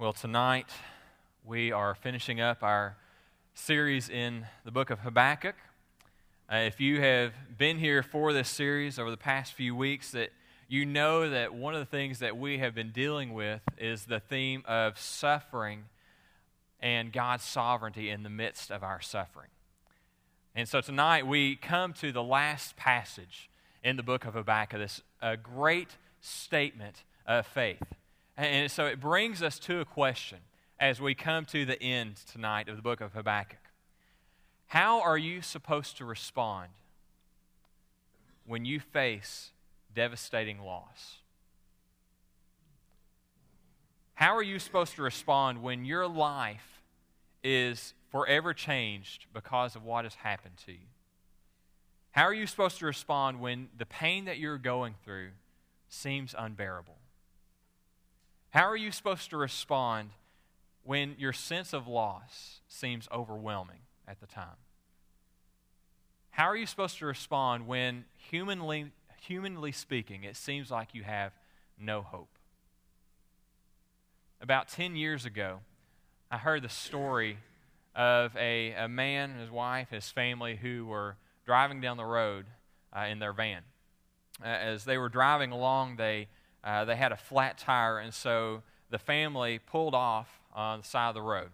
Well, tonight we are finishing up our series in the book of Habakkuk. Uh, if you have been here for this series over the past few weeks, that you know that one of the things that we have been dealing with is the theme of suffering and God's sovereignty in the midst of our suffering. And so tonight we come to the last passage in the book of Habakkuk, this a great statement of faith. And so it brings us to a question as we come to the end tonight of the book of Habakkuk. How are you supposed to respond when you face devastating loss? How are you supposed to respond when your life is forever changed because of what has happened to you? How are you supposed to respond when the pain that you're going through seems unbearable? How are you supposed to respond when your sense of loss seems overwhelming at the time? How are you supposed to respond when, humanly, humanly speaking, it seems like you have no hope? About 10 years ago, I heard the story of a, a man, his wife, his family who were driving down the road uh, in their van. Uh, as they were driving along, they uh, they had a flat tire, and so the family pulled off on the side of the road.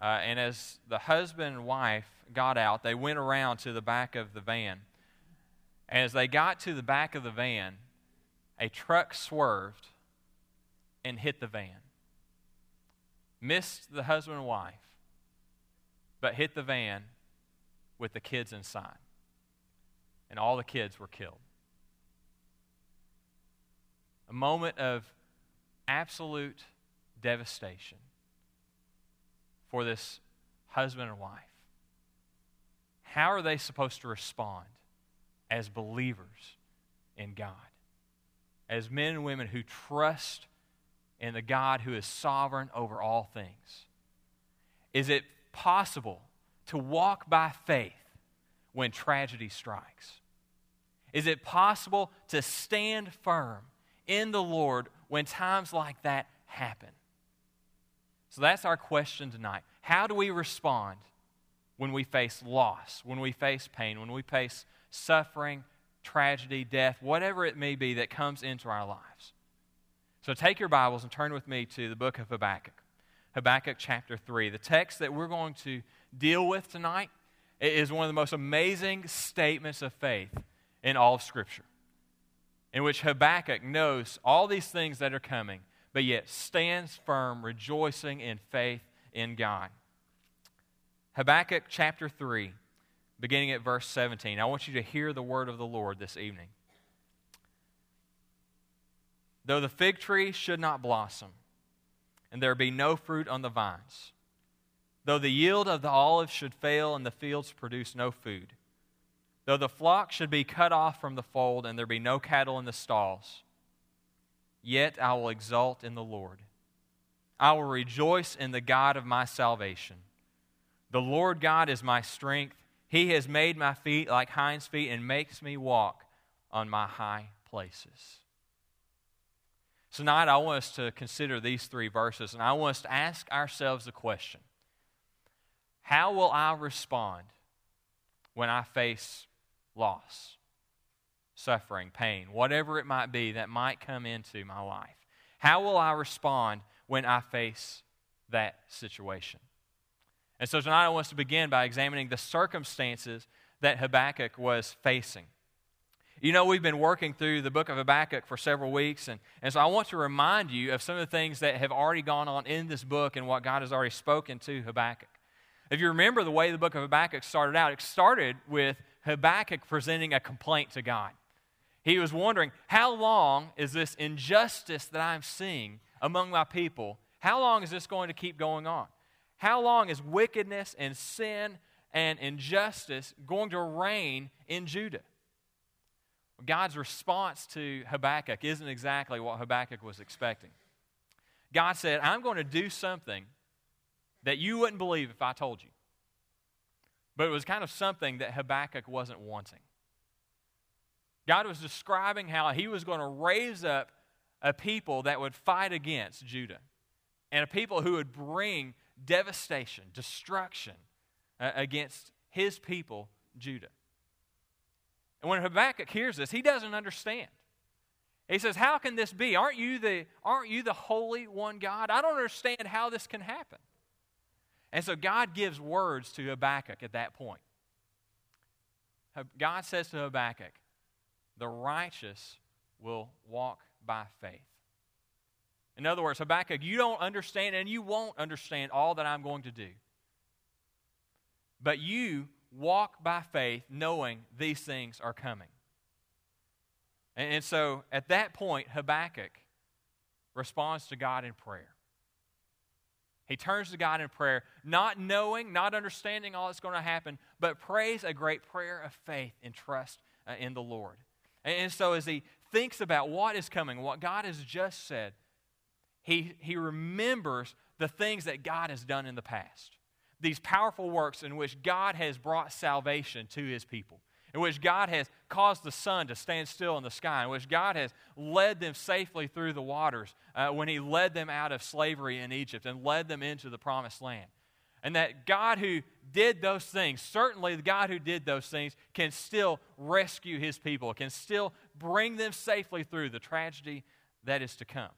Uh, and as the husband and wife got out, they went around to the back of the van. And as they got to the back of the van, a truck swerved and hit the van. Missed the husband and wife, but hit the van with the kids inside. And all the kids were killed a moment of absolute devastation for this husband and wife. How are they supposed to respond as believers in God? As men and women who trust in the God who is sovereign over all things? Is it possible to walk by faith when tragedy strikes? Is it possible to stand firm in the Lord when times like that happen? So that's our question tonight. How do we respond when we face loss, when we face pain, when we face suffering, tragedy, death, whatever it may be that comes into our lives? So take your Bibles and turn with me to the book of Habakkuk. Habakkuk chapter 3. The text that we're going to deal with tonight is one of the most amazing statements of faith in all of Scripture in which Habakkuk knows all these things that are coming, but yet stands firm, rejoicing in faith in God. Habakkuk chapter 3, beginning at verse 17. I want you to hear the word of the Lord this evening. Though the fig tree should not blossom, and there be no fruit on the vines, though the yield of the olive should fail, and the fields produce no food, Though the flock should be cut off from the fold and there be no cattle in the stalls, yet I will exult in the Lord. I will rejoice in the God of my salvation. The Lord God is my strength. He has made my feet like hinds' feet and makes me walk on my high places. Tonight, I want us to consider these three verses, and I want us to ask ourselves the question How will I respond when I face loss, suffering, pain, whatever it might be that might come into my life? How will I respond when I face that situation? And so tonight I want us to begin by examining the circumstances that Habakkuk was facing. You know, we've been working through the book of Habakkuk for several weeks, and, and so I want to remind you of some of the things that have already gone on in this book and what God has already spoken to Habakkuk. If you remember the way the book of Habakkuk started out, it started with Habakkuk presenting a complaint to God. He was wondering, how long is this injustice that I'm seeing among my people? How long is this going to keep going on? How long is wickedness and sin and injustice going to reign in Judah? God's response to Habakkuk isn't exactly what Habakkuk was expecting. God said, I'm going to do something that you wouldn't believe if I told you. But it was kind of something that Habakkuk wasn't wanting. God was describing how he was going to raise up a people that would fight against Judah. and a people who would bring devastation, destruction uh, against his people, Judah. And when Habakkuk hears this, he doesn't understand. He says, How can this be? Aren't you the, aren't you the Holy One God? I don't understand how this can happen. And so God gives words to Habakkuk at that point. God says to Habakkuk, The righteous will walk by faith. In other words, Habakkuk, you don't understand and you won't understand all that I'm going to do. But you walk by faith knowing these things are coming. And, and so at that point, Habakkuk responds to God in prayer. He turns to God in prayer, not knowing, not understanding all that's going to happen, but prays a great prayer of faith and trust uh, in the Lord. And, and so as he thinks about what is coming, what God has just said, he, he remembers the things that God has done in the past. These powerful works in which God has brought salvation to his people in which God has caused the sun to stand still in the sky, in which God has led them safely through the waters uh, when He led them out of slavery in Egypt and led them into the promised land. And that God who did those things, certainly the God who did those things, can still rescue His people, can still bring them safely through the tragedy that is to come.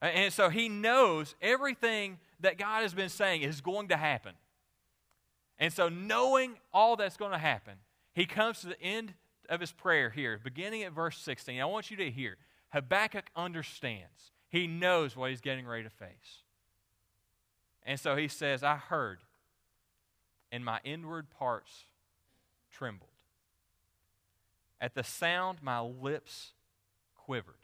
And so He knows everything that God has been saying is going to happen. And so, knowing all that's going to happen, he comes to the end of his prayer here, beginning at verse 16. I want you to hear. Habakkuk understands. He knows what he's getting ready to face. And so he says, I heard, and my inward parts trembled. At the sound, my lips quivered.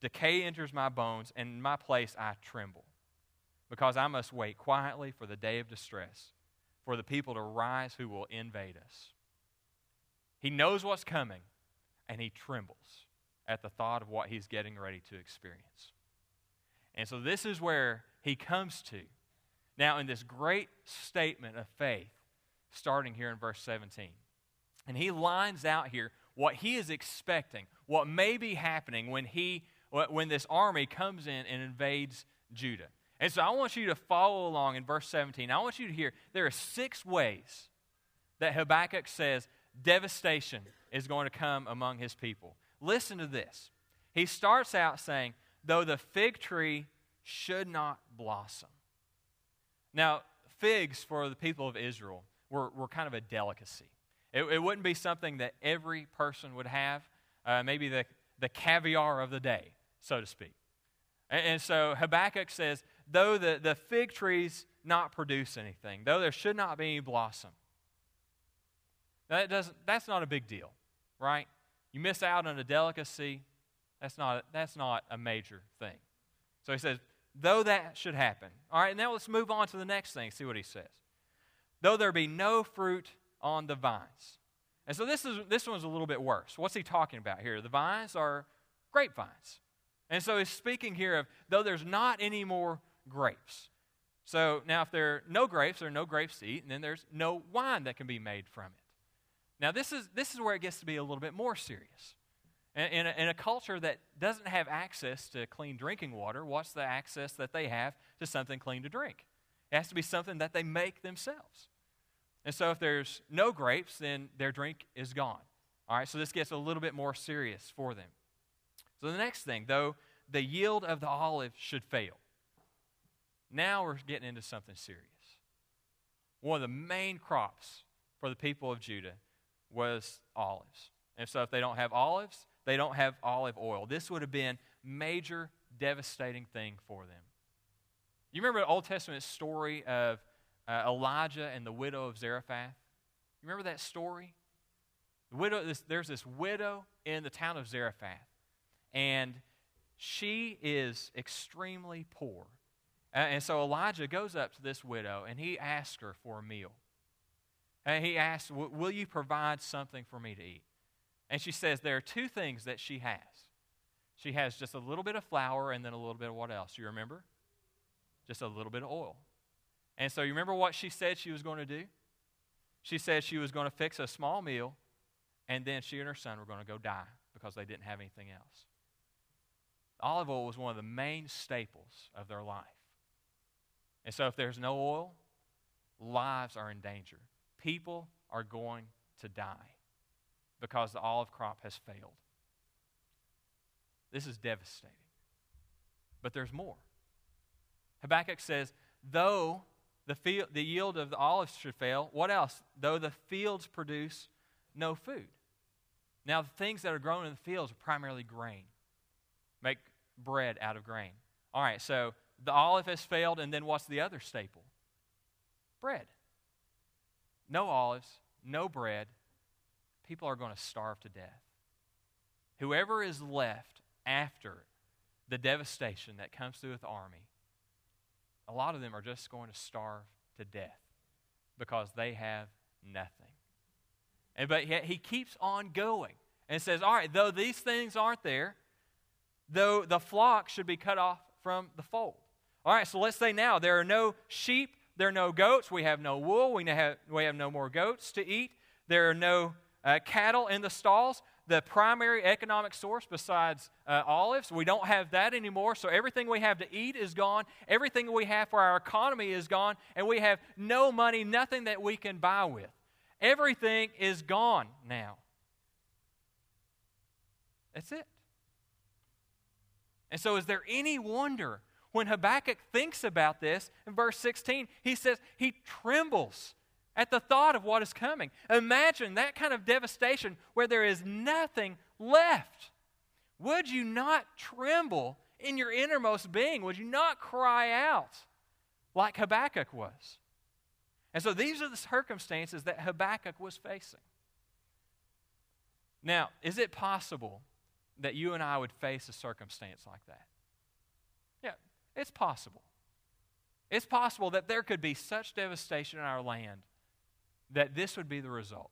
Decay enters my bones, and in my place I tremble, because I must wait quietly for the day of distress, for the people to rise who will invade us. He knows what's coming, and he trembles at the thought of what he's getting ready to experience. And so this is where he comes to. Now, in this great statement of faith, starting here in verse 17. And he lines out here what he is expecting, what may be happening when, he, when this army comes in and invades Judah. And so I want you to follow along in verse 17. I want you to hear there are six ways that Habakkuk says devastation is going to come among his people. Listen to this. He starts out saying, though the fig tree should not blossom. Now, figs for the people of Israel were, were kind of a delicacy. It, it wouldn't be something that every person would have, uh, maybe the, the caviar of the day, so to speak. And, and so Habakkuk says, though the, the fig trees not produce anything, though there should not be any blossom, that doesn't, that's not a big deal, right? You miss out on a delicacy, that's not, that's not a major thing. So he says, though that should happen. All right, and now let's move on to the next thing, see what he says. Though there be no fruit on the vines. And so this, is, this one's a little bit worse. What's he talking about here? The vines are grapevines. And so he's speaking here of though there's not any more grapes. So now, if there are no grapes, there are no grapes to eat, and then there's no wine that can be made from it. Now, this is, this is where it gets to be a little bit more serious. In, in, a, in a culture that doesn't have access to clean drinking water, what's the access that they have to something clean to drink? It has to be something that they make themselves. And so, if there's no grapes, then their drink is gone. All right, so this gets a little bit more serious for them. So, the next thing, though, the yield of the olive should fail. Now we're getting into something serious. One of the main crops for the people of Judah was olives. And so if they don't have olives, they don't have olive oil. This would have been major devastating thing for them. You remember the Old Testament story of uh, Elijah and the widow of Zarephath? You remember that story? The widow, this, there's this widow in the town of Zarephath, and she is extremely poor. Uh, and so Elijah goes up to this widow and he asks her for a meal. And he asks, Will you provide something for me to eat? And she says there are two things that she has. She has just a little bit of flour and then a little bit of what else? You remember? Just a little bit of oil. And so you remember what she said she was going to do? She said she was going to fix a small meal and then she and her son were going to go die because they didn't have anything else. Olive oil was one of the main staples of their life. And so, if there's no oil, lives are in danger. People are going to die because the olive crop has failed. This is devastating. But there's more. Habakkuk says, though the, field, the yield of the olives should fail, what else? Though the fields produce no food. Now, the things that are grown in the fields are primarily grain. Make bread out of grain. All right, so the olive has failed, and then what's the other staple? Bread. No olives, no bread. People are going to starve to death. Whoever is left after the devastation that comes through with the army, a lot of them are just going to starve to death because they have nothing. And but yet he keeps on going and says, All right, though these things aren't there, though the flock should be cut off from the fold. All right, so let's say now there are no sheep, there are no goats, we have no wool, we have, we have no more goats to eat, there are no uh, cattle in the stalls. The primary economic source besides uh, olives, we don't have that anymore. So everything we have to eat is gone. Everything we have for our economy is gone. And we have no money, nothing that we can buy with. Everything is gone now. That's it. And so, is there any wonder when Habakkuk thinks about this in verse 16? He says he trembles at the thought of what is coming. Imagine that kind of devastation where there is nothing left. Would you not tremble in your innermost being? Would you not cry out like Habakkuk was? And so these are the circumstances that Habakkuk was facing. Now, is it possible that you and I would face a circumstance like that? It's possible. It's possible that there could be such devastation in our land that this would be the result.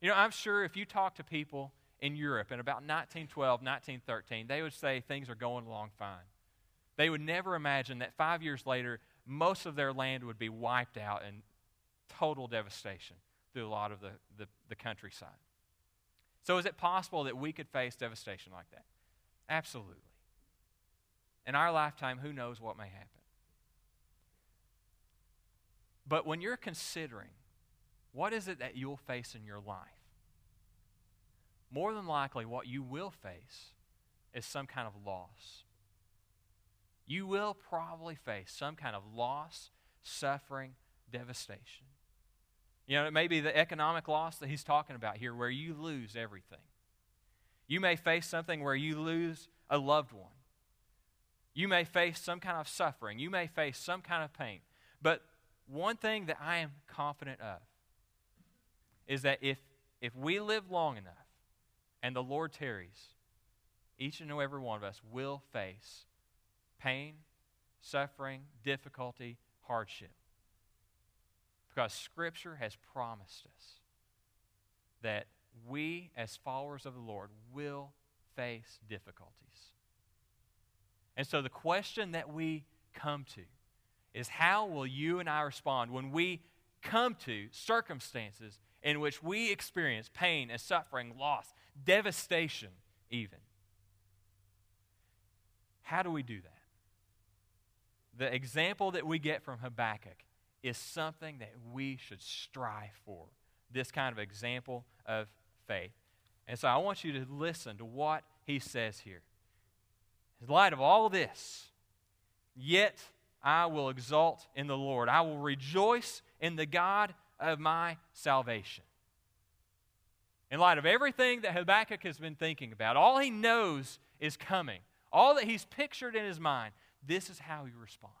You know, I'm sure if you talk to people in Europe in about 1912, 1913, they would say things are going along fine. They would never imagine that five years later, most of their land would be wiped out in total devastation through a lot of the, the, the countryside. So, is it possible that we could face devastation like that? Absolutely. In our lifetime, who knows what may happen? But when you're considering what is it that you'll face in your life? More than likely, what you will face is some kind of loss. You will probably face some kind of loss, suffering, devastation. You know, it may be the economic loss that he's talking about here, where you lose everything. You may face something where you lose a loved one. You may face some kind of suffering. You may face some kind of pain. But one thing that I am confident of is that if, if we live long enough and the Lord tarries, each and every one of us will face pain, suffering, difficulty, hardship. Because Scripture has promised us that we, as followers of the Lord, will face difficulties. And so the question that we come to is how will you and I respond when we come to circumstances in which we experience pain and suffering, loss, devastation, even. How do we do that? The example that we get from Habakkuk is something that we should strive for this kind of example of faith. And so I want you to listen to what he says here. In light of all this, yet I will exult in the Lord. I will rejoice in the God of my salvation. In light of everything that Habakkuk has been thinking about, all he knows is coming, all that he's pictured in his mind, this is how he responds.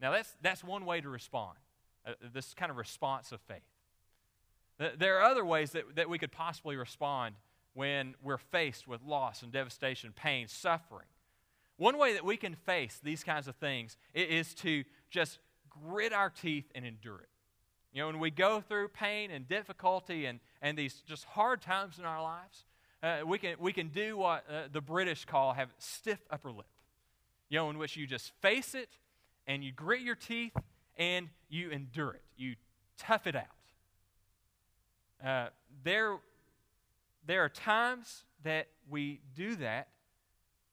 Now, that's, that's one way to respond, uh, this kind of response of faith. There are other ways that, that we could possibly respond when we're faced with loss and devastation, pain, suffering. One way that we can face these kinds of things is to just grit our teeth and endure it. You know, when we go through pain and difficulty and, and these just hard times in our lives, uh, we, can, we can do what uh, the British call have stiff upper lip. You know, in which you just face it and you grit your teeth and you endure it. You tough it out. Uh, there, there are times that we do that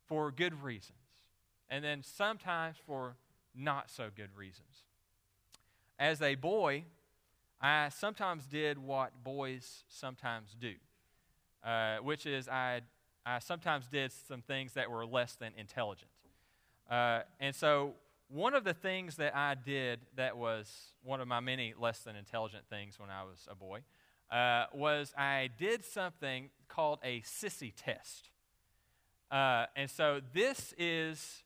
for good reasons. and then sometimes for not so good reasons. As a boy, I sometimes did what boys sometimes do, uh, which is I, I sometimes did some things that were less than intelligent. Uh, and so, one of the things that I did that was one of my many less than intelligent things when I was a boy uh, was I did something called a sissy test. Uh, and so, this is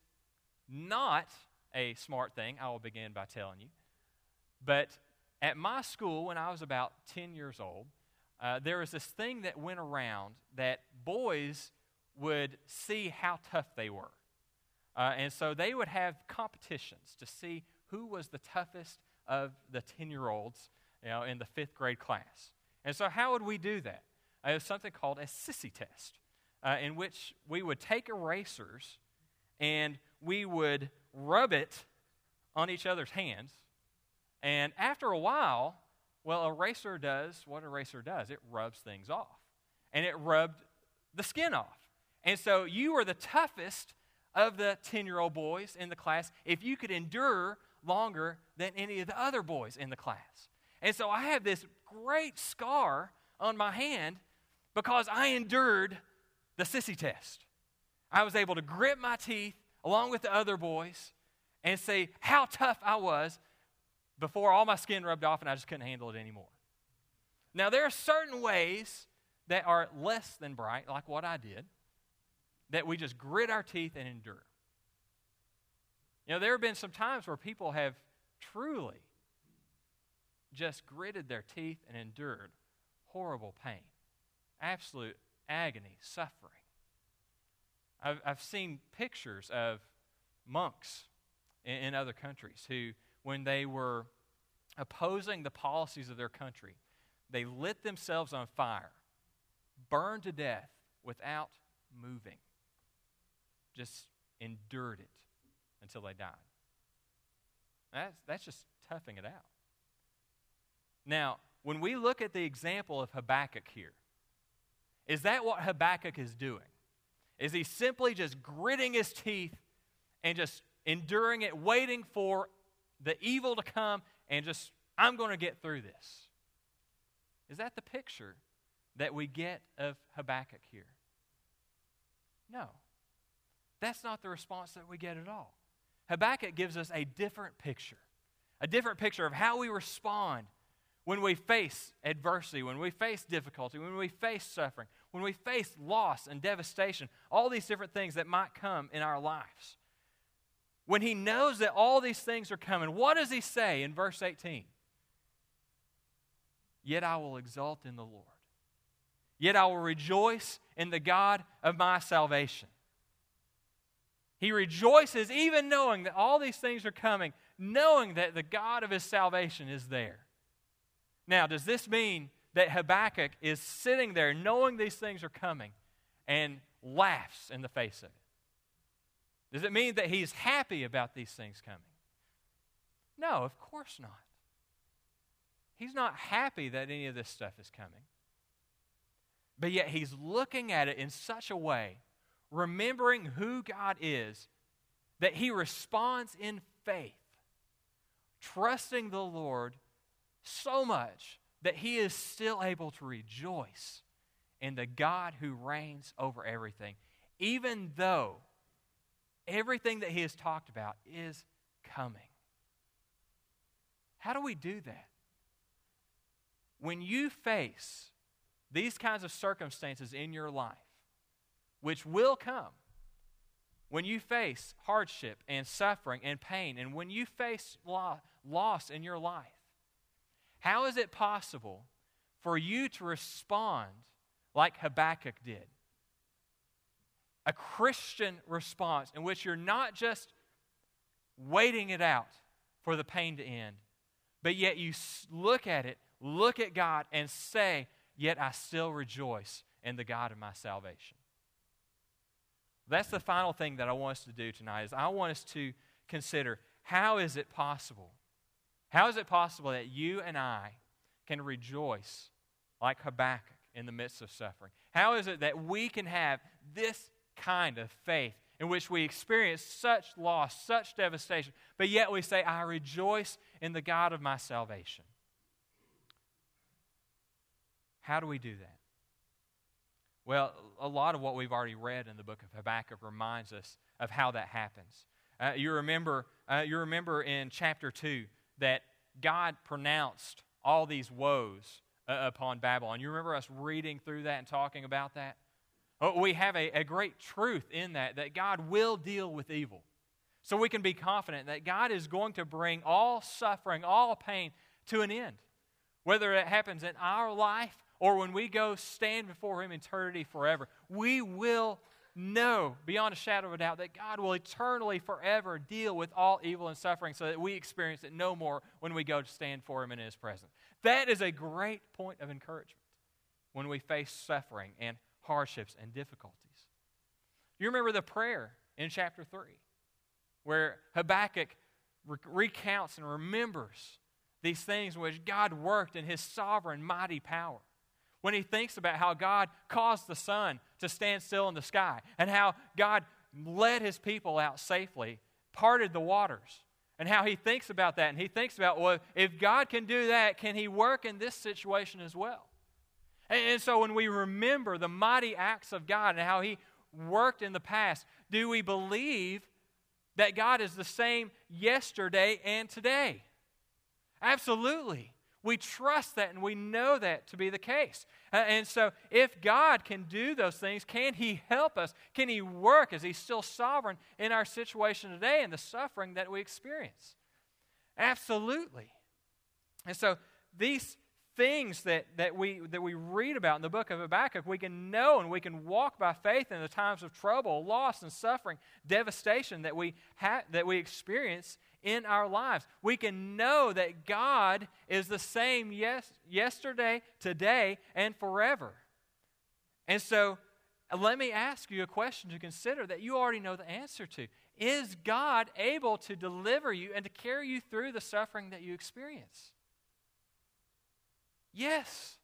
not a smart thing, I will begin by telling you. But at my school, when I was about 10 years old, uh, there was this thing that went around that boys would see how tough they were. Uh, and so they would have competitions to see who was the toughest of the 10 year olds you know, in the fifth grade class. And so, how would we do that? Uh, it was something called a sissy test, uh, in which we would take erasers and we would rub it on each other's hands. And after a while, well, eraser does what eraser does it rubs things off. And it rubbed the skin off. And so you were the toughest of the 10 year old boys in the class if you could endure longer than any of the other boys in the class. And so I have this great scar on my hand because I endured the sissy test. I was able to grit my teeth along with the other boys and say how tough I was before all my skin rubbed off and I just couldn't handle it anymore. Now, there are certain ways that are less than bright, like what I did, that we just grit our teeth and endure. You know, there have been some times where people have truly just gritted their teeth and endured horrible pain, absolute agony, suffering. I've, I've seen pictures of monks in, in other countries who, when they were opposing the policies of their country, they lit themselves on fire, burned to death without moving, just endured it until they died. That's, that's just toughing it out. Now, when we look at the example of Habakkuk here, is that what Habakkuk is doing? Is he simply just gritting his teeth and just enduring it, waiting for the evil to come and just, I'm going to get through this? Is that the picture that we get of Habakkuk here? No. That's not the response that we get at all. Habakkuk gives us a different picture, a different picture of how we respond when we face adversity, when we face difficulty, when we face suffering, when we face loss and devastation, all these different things that might come in our lives. When he knows that all these things are coming, what does he say in verse 18? Yet I will exult in the Lord. Yet I will rejoice in the God of my salvation. He rejoices even knowing that all these things are coming, knowing that the God of his salvation is there. Now, does this mean that Habakkuk is sitting there knowing these things are coming and laughs in the face of it? Does it mean that he's happy about these things coming? No, of course not. He's not happy that any of this stuff is coming. But yet he's looking at it in such a way, remembering who God is, that he responds in faith, trusting the Lord so much that he is still able to rejoice in the God who reigns over everything, even though everything that he has talked about is coming. How do we do that? When you face these kinds of circumstances in your life, which will come, when you face hardship and suffering and pain, and when you face loss in your life, how is it possible for you to respond like Habakkuk did? A Christian response in which you're not just waiting it out for the pain to end, but yet you look at it, look at God, and say, Yet I still rejoice in the God of my salvation. That's the final thing that I want us to do tonight is I want us to consider how is it possible how is it possible that you and I can rejoice like Habakkuk in the midst of suffering? How is it that we can have this kind of faith in which we experience such loss, such devastation, but yet we say, I rejoice in the God of my salvation. How do we do that? Well, a lot of what we've already read in the book of Habakkuk reminds us of how that happens. Uh, you, remember, uh, you remember in chapter 2 that God pronounced all these woes uh, upon Babylon. You remember us reading through that and talking about that? Oh, we have a, a great truth in that, that God will deal with evil. So we can be confident that God is going to bring all suffering, all pain to an end. Whether it happens in our life or when we go stand before Him eternity forever, we will know beyond a shadow of a doubt that God will eternally forever deal with all evil and suffering so that we experience it no more when we go to stand for Him in His presence. That is a great point of encouragement when we face suffering and hardships and difficulties. You remember the prayer in chapter 3 where Habakkuk recounts and remembers these things in which God worked in his sovereign, mighty power. When he thinks about how God caused the sun to stand still in the sky and how God led his people out safely, parted the waters, and how he thinks about that. And he thinks about, well, if God can do that, can he work in this situation as well? And, and so when we remember the mighty acts of God and how He worked in the past, do we believe that God is the same yesterday and today? Absolutely. We trust that and we know that to be the case. And so, if God can do those things, can He help us? Can He work? Is He still sovereign in our situation today and the suffering that we experience? Absolutely. And so, these things that, that, we, that we read about in the book of Habakkuk, we can know and we can walk by faith in the times of trouble, loss, and suffering, devastation that we, ha- that we experience in our lives. We can know that God is the same yes, yesterday, today, and forever. And so, let me ask you a question to consider that you already know the answer to. Is God able to deliver you and to carry you through the suffering that you experience? Yes.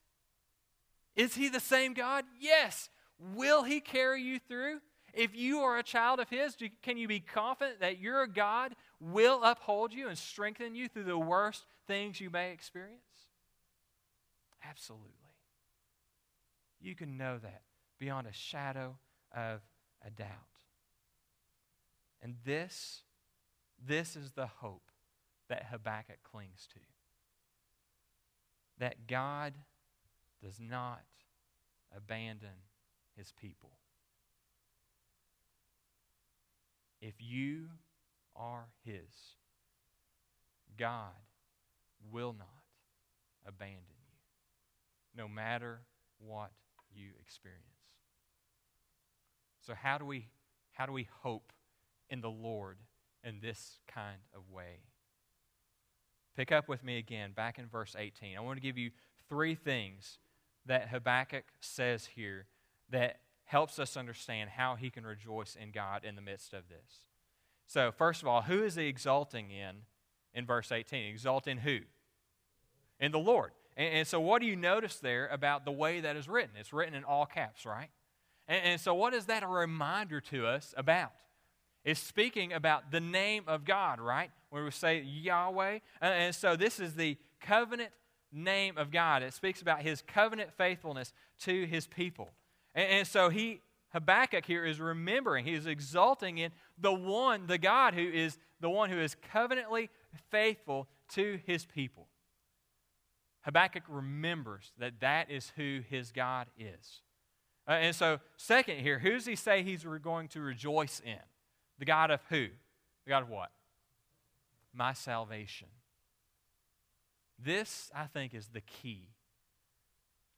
Is he the same God? Yes. Will he carry you through? If you are a child of his, can you be confident that your God will uphold you and strengthen you through the worst things you may experience? Absolutely. You can know that beyond a shadow of a doubt. And this, this is the hope that Habakkuk clings to that God does not abandon his people. If you are his, God will not abandon you, no matter what you experience. So how do we how do we hope in the Lord in this kind of way? Pick up with me again back in verse 18. I want to give you three things that Habakkuk says here that helps us understand how he can rejoice in God in the midst of this. So, first of all, who is he exalting in in verse 18? Exalt in who? In the Lord. And, and, so, what do you notice there about the way that is written? It's written in all caps, right? And, and so, what is that a reminder to us about? It's speaking about the name of God, right? Where we say Yahweh. And so this is the covenant name of God. It speaks about his covenant faithfulness to his people. And, so he, Habakkuk here is remembering, he is exulting in the one, the God who is the one who is covenantly faithful to his people. Habakkuk remembers that that is who his God is. Uh, and so, second here, who does he say he's going to rejoice in? The God of who? The God of what? My salvation. This, I think, is the key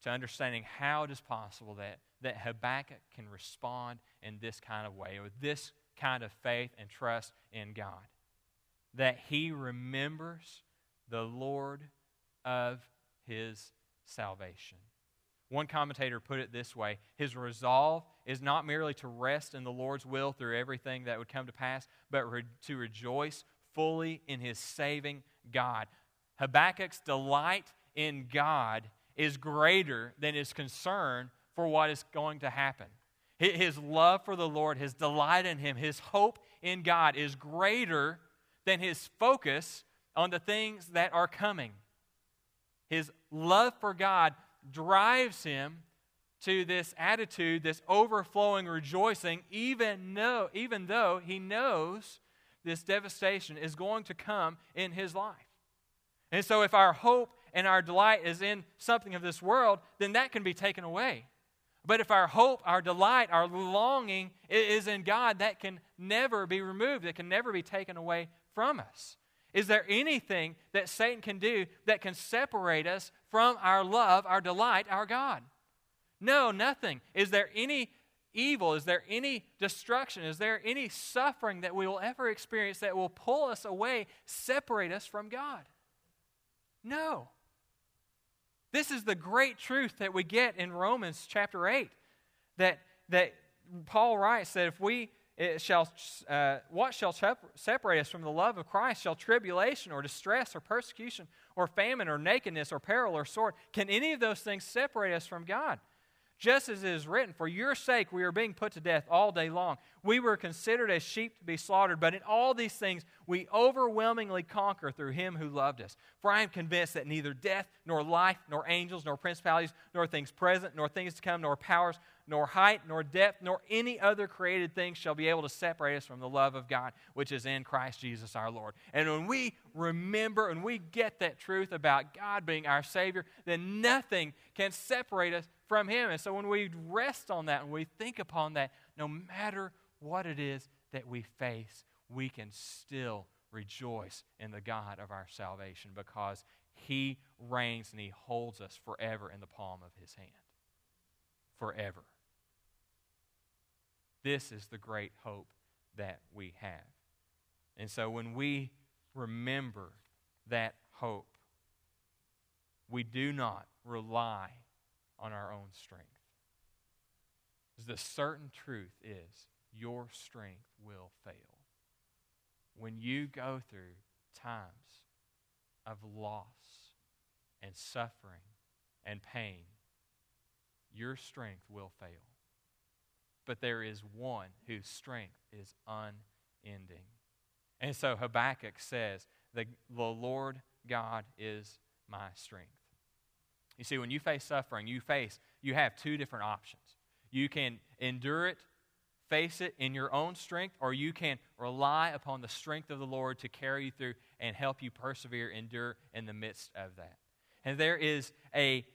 to understanding how it is possible that, that Habakkuk can respond in this kind of way, with this kind of faith and trust in God. That he remembers the Lord of his salvation. One commentator put it this way His resolve is not merely to rest in the Lord's will through everything that would come to pass, but re- to rejoice fully in His saving God. Habakkuk's delight in God is greater than his concern for what is going to happen. His love for the Lord, his delight in him, his hope in God is greater than his focus on the things that are coming. His love for God drives him to this attitude, this overflowing rejoicing, even though, even though he knows this devastation is going to come in his life. And so, if our hope and our delight is in something of this world, then that can be taken away. But if our hope, our delight, our longing is in God, that can never be removed. that can never be taken away from us. Is there anything that Satan can do that can separate us from our love, our delight, our God? No, nothing. Is there any evil? Is there any destruction? Is there any suffering that we will ever experience that will pull us away, separate us from God? No. This is the great truth that we get in Romans chapter 8 that, that Paul writes that if we shall, uh, what shall separate us from the love of Christ? Shall tribulation or distress or persecution or famine or nakedness or peril or sword? Can any of those things separate us from God? Just as it is written, For your sake we are being put to death all day long. We were considered as sheep to be slaughtered, but in all these things we overwhelmingly conquer through him who loved us. For I am convinced that neither death, nor life, nor angels, nor principalities, nor things present, nor things to come, nor powers, nor height, nor depth, nor any other created thing shall be able to separate us from the love of God, which is in Christ Jesus our Lord. And when we remember and we get that truth about God being our Savior, then nothing can separate us from Him. And so when we rest on that and we think upon that, no matter what it is that we face, we can still rejoice in the God of our salvation because He reigns and He holds us forever in the palm of His hand. Forever. This is the great hope that we have. And so when we remember that hope, we do not rely on our own strength. The certain truth is your strength will fail. When you go through times of loss and suffering and pain, your strength will fail. But there is one whose strength is unending. And so Habakkuk says, The, the Lord God is my strength. You see, when you face suffering, you face, you have two different options. You can endure it, face it in your own strength, or you can rely upon the strength of the Lord to carry you through and help you persevere, endure in the midst of that. And there is a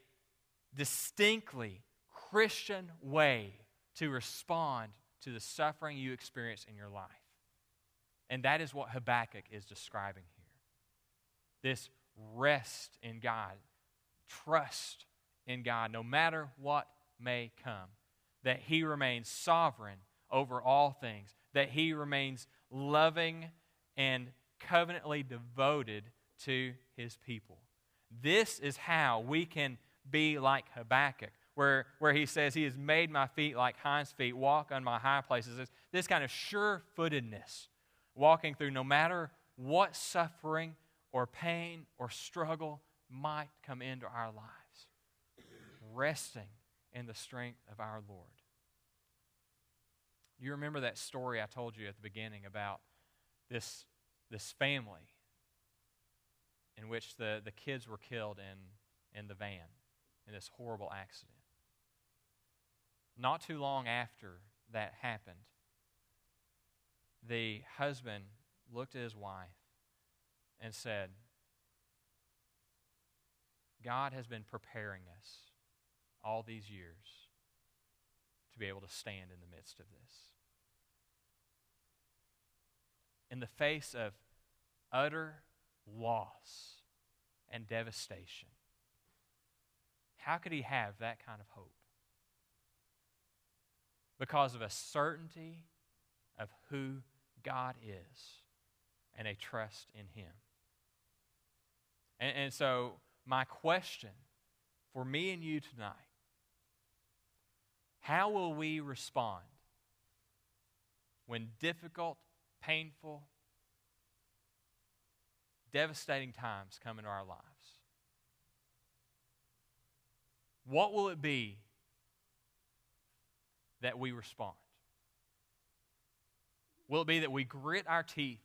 distinctly Christian way to respond to the suffering you experience in your life. And that is what Habakkuk is describing here. This rest in God trust in God no matter what may come, that He remains sovereign over all things, that He remains loving and covenantly devoted to His people. This is how we can be like Habakkuk, where, where he says, He has made my feet like hinds' feet, walk on my high places. This, kind of sure footedness, walking through no matter what suffering or pain or struggle might come into our lives, resting in the strength of our Lord. You remember that story I told you at the beginning about this, this family in which the, the kids were killed in, in the van in this horrible accident. Not too long after that happened, the husband looked at his wife and said, God has been preparing us all these years to be able to stand in the midst of this. In the face of utter loss and devastation, how could he have that kind of hope? Because of a certainty of who God is and a trust in him. And, and so my question for me and you tonight how will we respond when difficult, painful, devastating times come into our lives? What will it be that we respond? Will it be that we grit our teeth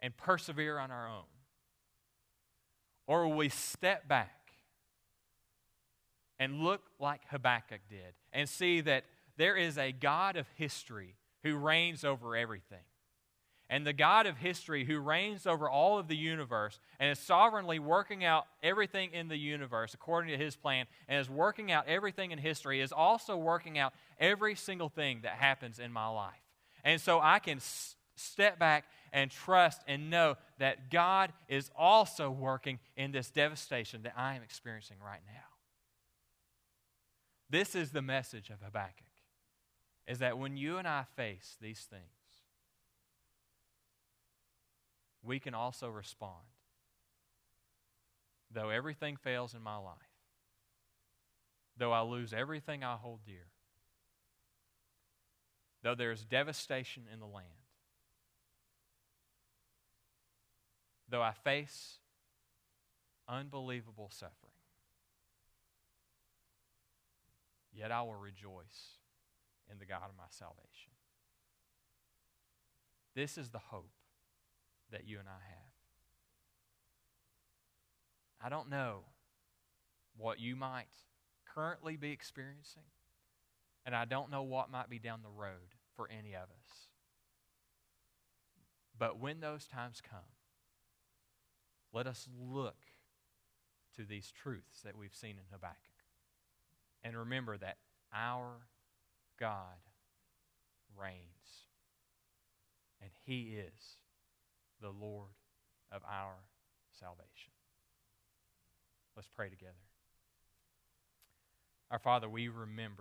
and persevere on our own? Or will we step back and look like Habakkuk did and see that there is a God of history who reigns over everything? And the God of history who reigns over all of the universe and is sovereignly working out everything in the universe according to his plan and is working out everything in history is also working out every single thing that happens in my life. And so I can s- step back and trust and know that God is also working in this devastation that I am experiencing right now. This is the message of Habakkuk is that when you and I face these things, we can also respond. Though everything fails in my life, though I lose everything I hold dear, though there is devastation in the land, though I face unbelievable suffering, yet I will rejoice in the God of my salvation. This is the hope that you and I have. I don't know what you might currently be experiencing, and I don't know what might be down the road for any of us. But when those times come, let us look to these truths that we've seen in Habakkuk and remember that our God reigns and He is the Lord of our salvation. Let's pray together. Our Father, we remember